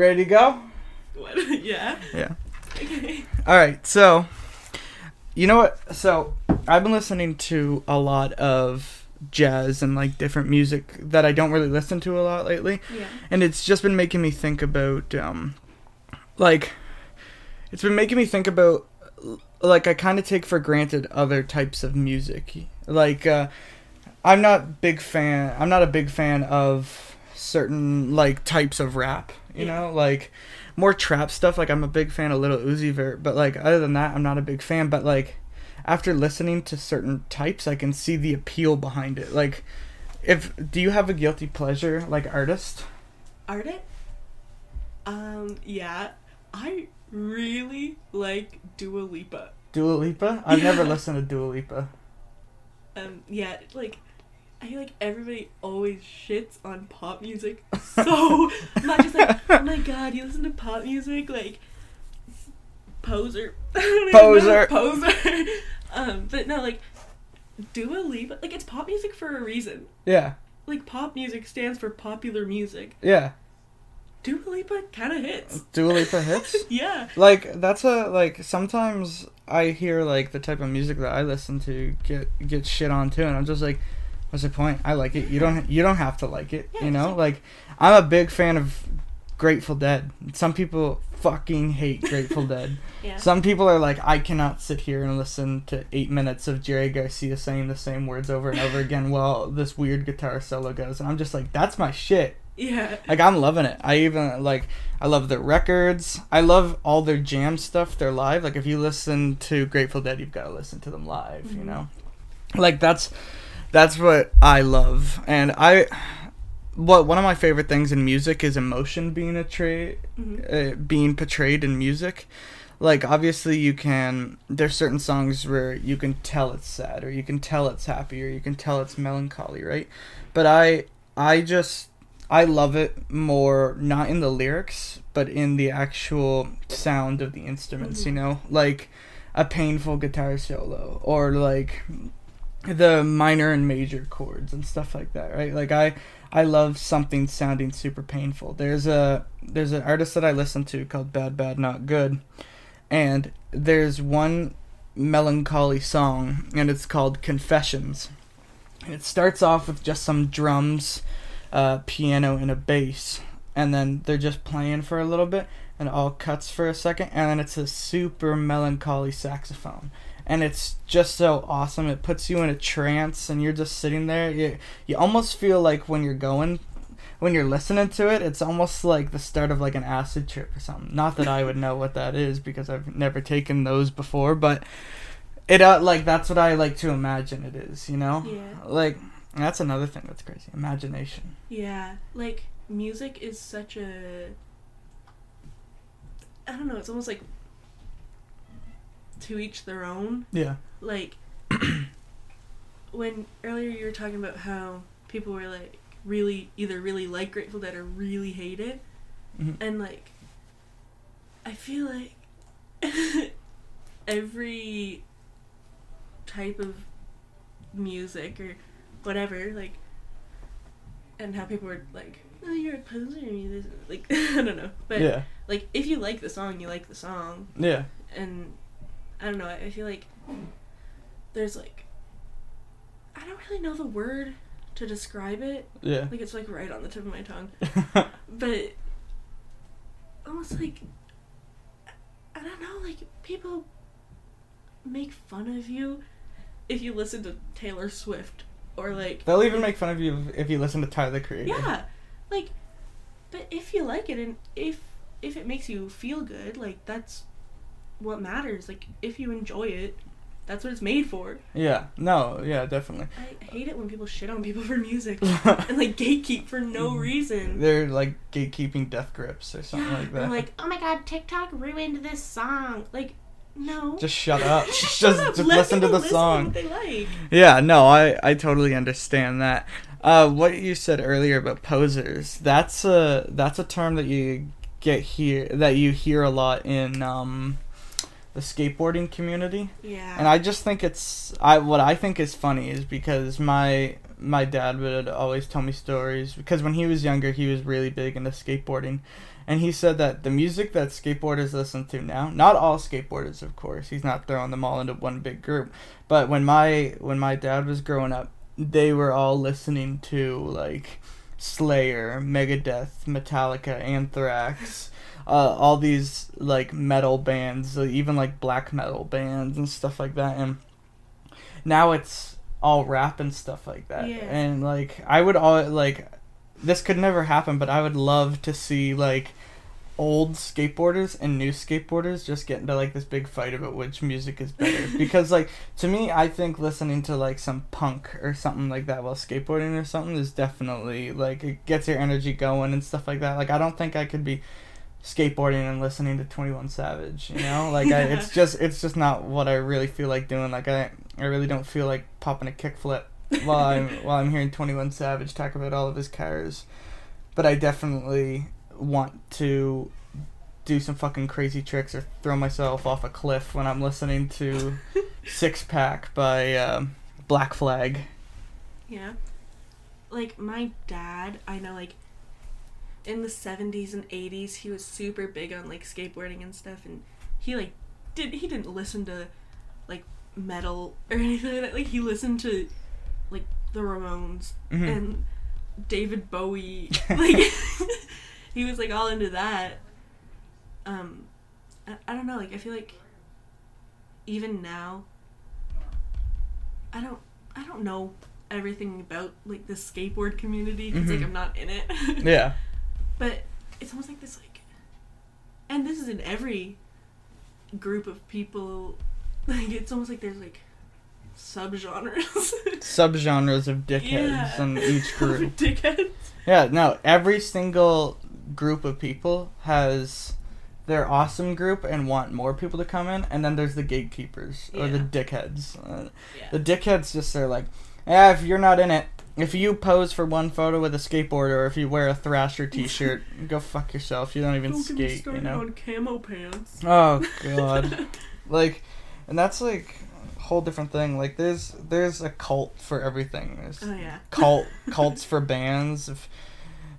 ready to go? What? yeah. Yeah. Okay. All right. So, you know what? So, I've been listening to a lot of jazz and like different music that I don't really listen to a lot lately, Yeah. and it's just been making me think about um like it's been making me think about like I kind of take for granted other types of music. Like uh I'm not big fan I'm not a big fan of certain like types of rap, you Yeah. know? Like more trap stuff like I'm a big fan of Lil Uzi Vert, but like other than that I'm not a big fan, but like after listening to certain types I can see the appeal behind it. Like if do you have a guilty pleasure like artist? Art it? Um, yeah. I really like Dua Lipa. Dua Lipa? I've never listened to Dua Lipa. Um, yeah, like, I feel like everybody always shits on pop music. So, not just like, oh my god, you listen to pop music? Like, poser. I don't even know, Poser. Poser. um, but no, like, Dua Lipa, like, it's pop music for a reason. Yeah, Like, pop music stands for popular music. yeah. Dua Lipa kind of hits. Dua Lipa hits. Yeah. like that's a like sometimes I hear like the type of music that I listen to get get shit on too, and I'm just like, what's the point? I like it. You don't you don't have to like it. Yeah, you know, like I'm a big fan of Grateful Dead. Some people fucking hate Grateful Dead. Yeah. Some people are like, I cannot sit here and listen to eight minutes of Jerry Garcia saying the same words over and over again while this weird guitar solo goes, and I'm just like, that's my shit. yeah. Like I'm loving it. I even like I love their records. I love all their jam stuff. They're live. Like if you listen to Grateful Dead, you've got to listen to them live. You Mhm. know, like that's that's what I love. And I what one of my favorite things in music is emotion being a tra- Mhm. uh, being portrayed in music. Like obviously you can there's certain songs where you can tell it's sad or you can tell it's happy or you can tell it's melancholy, right? But I I just I love it more not in the lyrics, but in the actual sound of the instruments, you Mhm. know? Like a painful guitar solo or like the minor and major chords and stuff like that, right? Like I I love something sounding super painful. There's a there's an artist that I listen to called Bad Bad Not Good, and there's one melancholy song, and it's called Confessions. And it starts off with just some drums, uh, piano, and a bass, and then they're just playing for a little bit, and all cuts for a second, and then it's a super melancholy saxophone. And it's just so awesome. It puts you in a trance, and you're just sitting there. You, you almost feel like when you're going when you're listening to it, it's almost like the start of like an acid trip or something. Not that I would know what that is because I've never taken those before, but it uh, like that's what I like to imagine it is, you know? Yeah. Like that's another thing that's crazy. Imagination. Yeah, like music is such a I don't know, it's almost like to each their own. Yeah. Like when earlier you were talking about how people were like really either really like Grateful Dead or really hate it Mhm. and like I feel like every type of music or whatever like and how people were like oh you're a poser like I don't know but yeah. like if you like the song you like the song Yeah. and I don't know I feel like there's like I don't really know the word to describe it Yeah. like it's like right on the tip of my tongue but almost like I don't know, like people make fun of you if you listen to Taylor Swift or like They'll even make fun of you if you listen to Tyler the Creator. yeah, like but if you like it and if if it makes you feel good, like that's what matters. Like if you enjoy it, that's what it's made for. Yeah. No. Yeah. Definitely. I hate it when people shit on people for music and like gatekeep for no reason. They're like gatekeeping death grips or something yeah, like that. I'm like, oh my god, TikTok ruined this song. Like, no. just shut up. just Shut up, just listen to the listen song. they like. Yeah, no, I I totally understand that. Uh, what you said earlier about posers, that's a that's a term that you get here that you hear a lot in um the skateboarding community. Yeah. And I just think it's I what I think is funny is because my my dad would always tell me stories because when he was younger, he was really big into skateboarding. And he said that the music that skateboarders listen to now, not all skateboarders, of course, he's not throwing them all into one big group, but when my when my dad was growing up, they were all listening to like Slayer, Megadeth, Metallica, Anthrax, uh, all these like metal bands, uh, even like black metal bands and stuff like that. And now it's all rap and stuff like that. Yeah. And like I would all like this could never happen, but I would love to see like old skateboarders and new skateboarders just get into like this big fight about which music is better. Because like to me I think listening to like some punk or something like that while skateboarding or something is definitely like it gets your energy going and stuff like that. Like I don't think I could be skateboarding and listening to 21 Savage you know? Like I, it's just it's just not what I really feel like doing. Like I I really don't feel like popping a kickflip while I'm while I'm hearing 21 Savage talk about all of his cars. But I definitely want to do some fucking crazy tricks or throw myself off a cliff when I'm listening to Six Pack by um, Black Flag. Yeah. Like my dad, I know like in the 70s and 80s he was super big on like skateboarding and stuff and he like did he didn't listen to like metal or anything like that. Like he listened to like the Ramones Mhm. and David Bowie. Like he was like all into that. Um I, I don't know, like I feel like even now I don't I don't know everything about like the skateboard community because like Mhm. I'm not in it. Yeah. But it's almost like this like and this is in every group of people like it's almost like there's like subgenres. Subgenres of dickheads in each group. Dickheads. Yeah, no, every single group of people has their awesome group and want more people to come in, and then there's the gatekeepers or the dickheads. Uh, Yeah. The dickheads just are like, yeah, if you're not in it, if you pose for one photo with a skateboard or if you wear a Thrasher T-shirt, go fuck yourself. You don't even Don't skate, you know. on camo pants. Oh god, like, and that's like a whole different thing. Like, there's there's a cult for everything. There's Oh yeah. cult cults for bands. If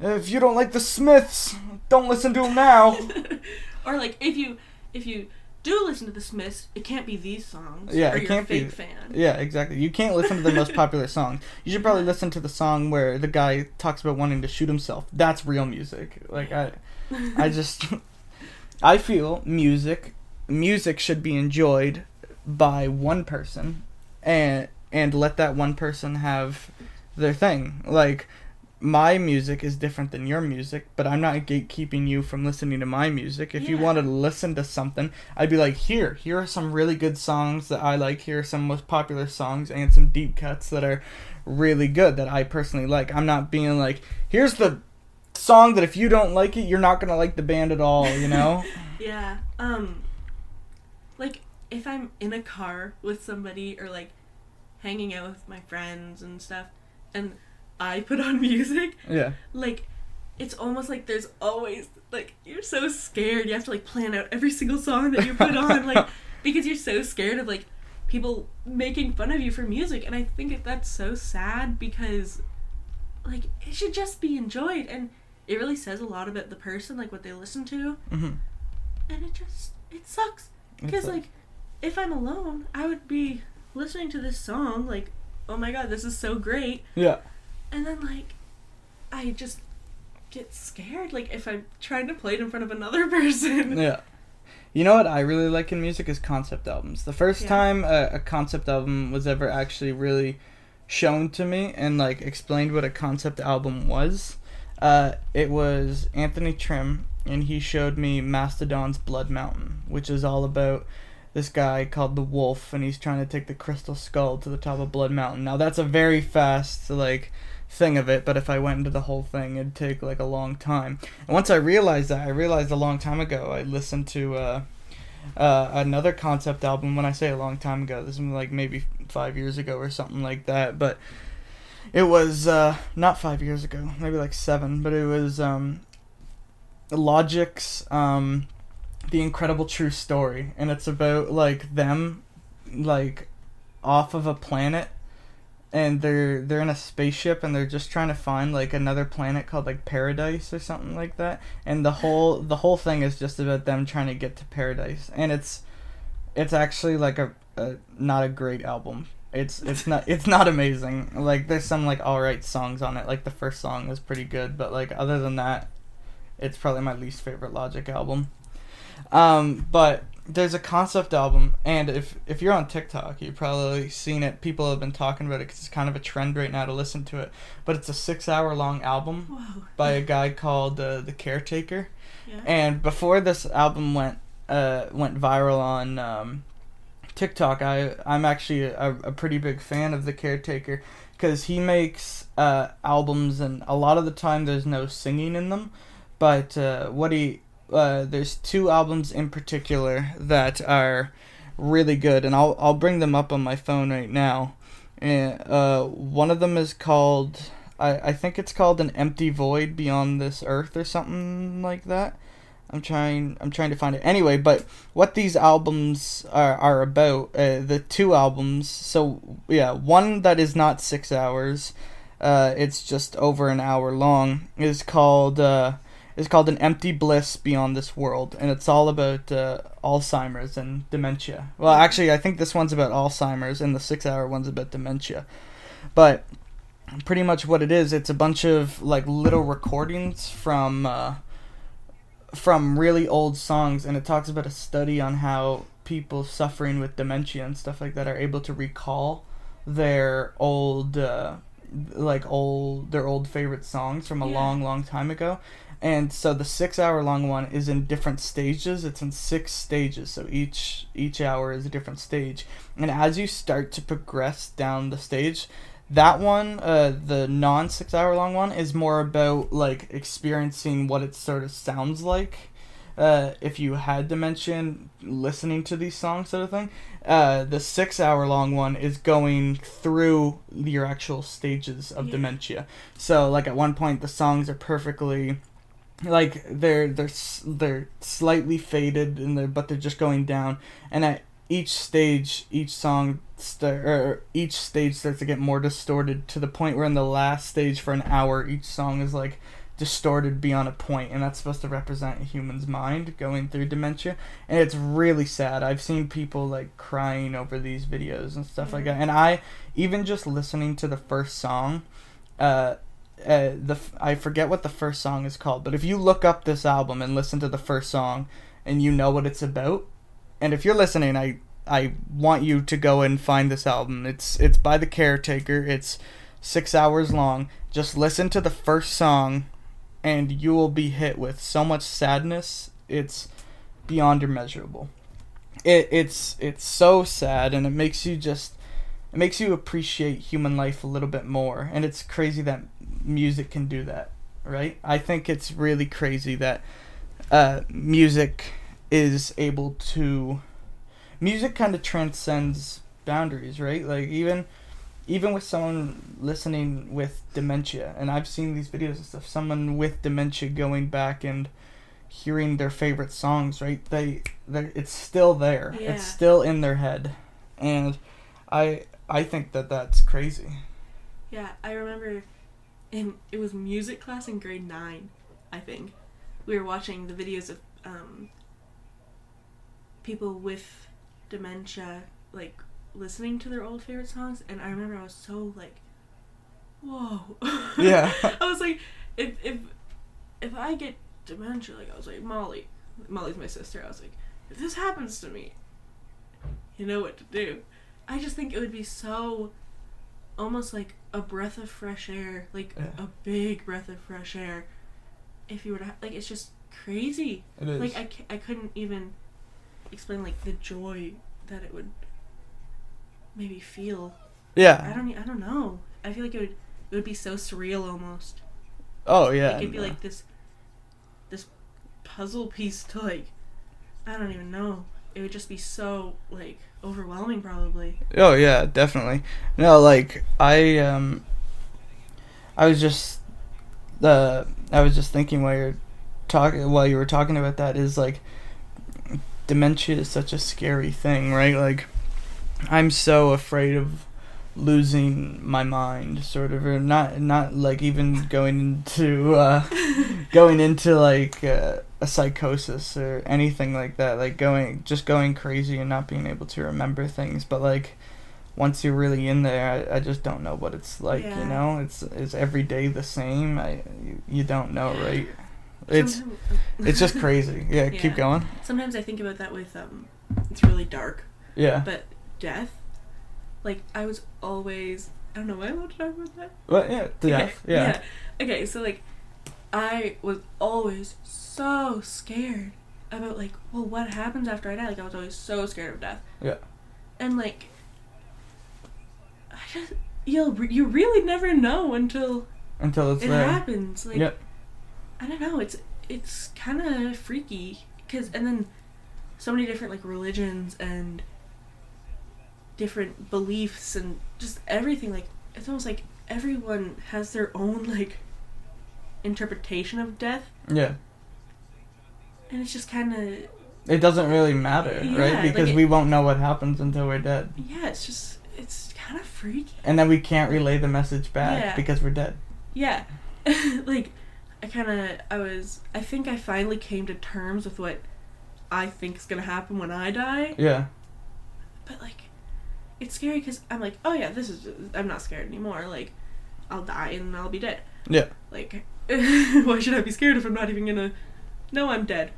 if you don't like the Smiths, don't listen to them now. or like if you if you do listen to the Smiths, it can't be these songs. Yeah, or it can't be- fan. Yeah, exactly. You can't listen to the most popular song. You should probably listen to the song where the guy talks about wanting to shoot himself. That's real music. Like I I just I feel music music should be enjoyed by one person and and let that one person have their thing. Like my music is different than your music, but I'm not gatekeeping you from listening to my music. If you Yeah. wanted to listen to something, I'd be like, here, here are some really good songs that I like. Here are some most popular songs and some deep cuts that are really good that I personally like. I'm not being like, here's the song that if you don't like it, you're not gonna like the band at all. You know? Yeah. Um like if I'm in a car with somebody or like hanging out with my friends and stuff and I put on music, yeah. like it's almost like there's always like you're so scared. You have to like plan out every single song that you put on like because you're so scared of like people making fun of you for music. And I think that's so sad because like it should just be enjoyed. And it really says a lot about the person like what they listen to. Hmm and it just it sucks. Because like if i'm alone i would be listening to this song like oh my god this is so great. Yeah. And then like i just get scared like if i'm trying to play it in front of another person Yeah. You know what I really like in music is concept albums. The first Yeah. time a, a concept album was ever actually really shown to me and like explained what a concept album was, uh, it was Anthony Trim, and he showed me Mastodon's Blood Mountain, which is all about this guy called the Wolf, and he's trying to take the crystal skull to the top of Blood Mountain. Now that's a very fast like thing of it, but if I went into the whole thing, it'd take like a long time. And once I realized that, I realized a long time ago, I listened to uh, uh, another concept album. When I say a long time ago, this was like maybe five years ago or something like that. But it was uh, not five years ago, maybe like seven. But it was um, Logic's um, "The Incredible True Story," and it's about like them, like off of a planet and they're they're in a spaceship and they're just trying to find like another planet called like paradise or something like that. And the whole the whole thing is just about them trying to get to paradise. And it's it's actually like a, a not a great album. It's it's not it's not amazing. Like there's some like all right songs on it. Like the first song is pretty good but like other than that it's probably my least favorite logic album. Um but there's a concept album, and if if you're on TikTok, you've probably seen it. People have been talking about it because it's kind of a trend right now to listen to it. But it's a six-hour-long album Whoa. by a guy called uh, the Caretaker. Yeah. And before this album went uh, went viral on um, TikTok, I I'm actually a, a pretty big fan of the Caretaker because he makes uh, albums, and a lot of the time there's no singing in them. But uh, what he uh, there's two albums in particular that are really good, and I'll I'll bring them up on my phone right now. And uh, one of them is called I I think it's called an empty void beyond this earth or something like that. I'm trying I'm trying to find it anyway. But what these albums are are about uh, the two albums. So yeah, one that is not six hours. Uh, it's just over an hour long. Is called. Uh, is called An Empty Bliss Beyond This World, and it's all about uh, Alzheimer's and dementia. Well, actually, I think this one's about Alzheimer's, and the six hour one's about dementia. But pretty much what it is, it's a bunch of like little recordings from uh, from really old songs, and it talks about a study on how people suffering with dementia and stuff like that are able to recall their old. Uh, like old their old favorite songs from a Yeah. long long time ago and so the six hour long one is in different stages. It's in six stages. So each each hour is a different stage. And as you start to progress down the stage that one uh the non six hour long one is more about like experiencing what it sort of sounds like. Uh, if you had dementia listening to these songs sort of thing uh, the six hour long one is going through your actual stages of Yeah. dementia. So like at one point the songs are perfectly like they're they're they're slightly faded and they're but they're just going down. And at each stage each song st- or each stage starts to get more distorted to the point where in the last stage for an hour each song is like distorted beyond a point. And that's supposed to represent a human's mind going through dementia. And it's really sad. I've seen people like crying over these videos and stuff like that. And i even just listening to the first song uh uh, the I forget what the first song is called, but if you look up this album and listen to the first song, and you know what it's about, and if you're listening, I I want you to go and find this album. It's it's by the Caretaker. It's six hours long. Just listen to the first song, and you will be hit with so much sadness. It's beyond immeasurable. It it's it's so sad, and it makes you just it makes you appreciate human life a little bit more and it's crazy that music can do that right? I think it's really crazy that uh, music is able to music kind of transcends boundaries right? Like even even with someone listening with dementia and i've seen these videos and stuff someone with dementia going back and hearing their favorite songs right? They it's still there. Yeah. it's still in their head. And i i think that that's crazy. Yeah, I remember in it was music class in grade nine, I think. We were watching the videos of um, people with dementia like listening to their old favorite songs, and I remember I was so like, whoa. Yeah. I was like, if if if I get dementia, like I was like Molly, Molly's my sister. I was like, if this happens to me, you know what to do. I just think it would be so almost like a breath of fresh air, like Yeah. a big breath of fresh air. If you were to ha- like, it's just crazy. it is Like I, I couldn't even explain like the joy that it would maybe feel. Yeah. I don't, I don't know. I feel like it would, it would be so surreal almost. oh yeah Like it'd be no. like this, this puzzle piece to like, I don't even know. It would just be so like overwhelming, probably. Oh yeah, definitely. No, like I um I was just uh I was just thinking while you're talking while you were talking about that is like dementia is such a scary thing, right? Like I'm so afraid of losing my mind sort of or not not like even going into uh going into like uh, a psychosis or anything like that like going just going crazy and not being able to remember things. But like once you're really in there i, I just don't know what it's like Yeah. you know? It's is every day the same? I you, you don't know right? It's it's just crazy. Yeah, keep going. Sometimes I think about that with um, it's really dark, yeah. but death. Like I was always, I don't know why I want to talk about that. but yeah death Okay, yeah. Okay, so like, I was always so scared about like, well, what happens after I die? Like I was always so scared of death. Yeah. And like, I just you'll you really never know until until it's it there happens. Like, Yep. I don't know. It's it's kind of freaky because and then so many different like religions and different beliefs and just everything. Like it's almost like everyone has their own like interpretation of death, yeah and it's just kind of it doesn't really matter Yeah, right like because it- we won't know what happens until we're dead yeah. It's just it's kind of freaky. and then we can't relay the message back Yeah. because we're dead Yeah, like I kind of I was I think I finally came to terms with what I think is gonna happen when I die. yeah but like it's scary because i'm like oh yeah this is i'm not scared anymore like i'll die and i'll be dead Yeah. like why should i be scared if i'm not even gonna know i'm dead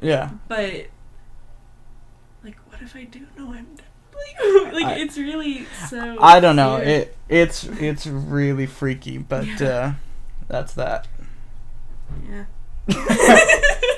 yeah but like what if i do know i'm dead like, like I- it's really so i don't know weird. it it's it's really freaky but Yeah. uh that's that yeah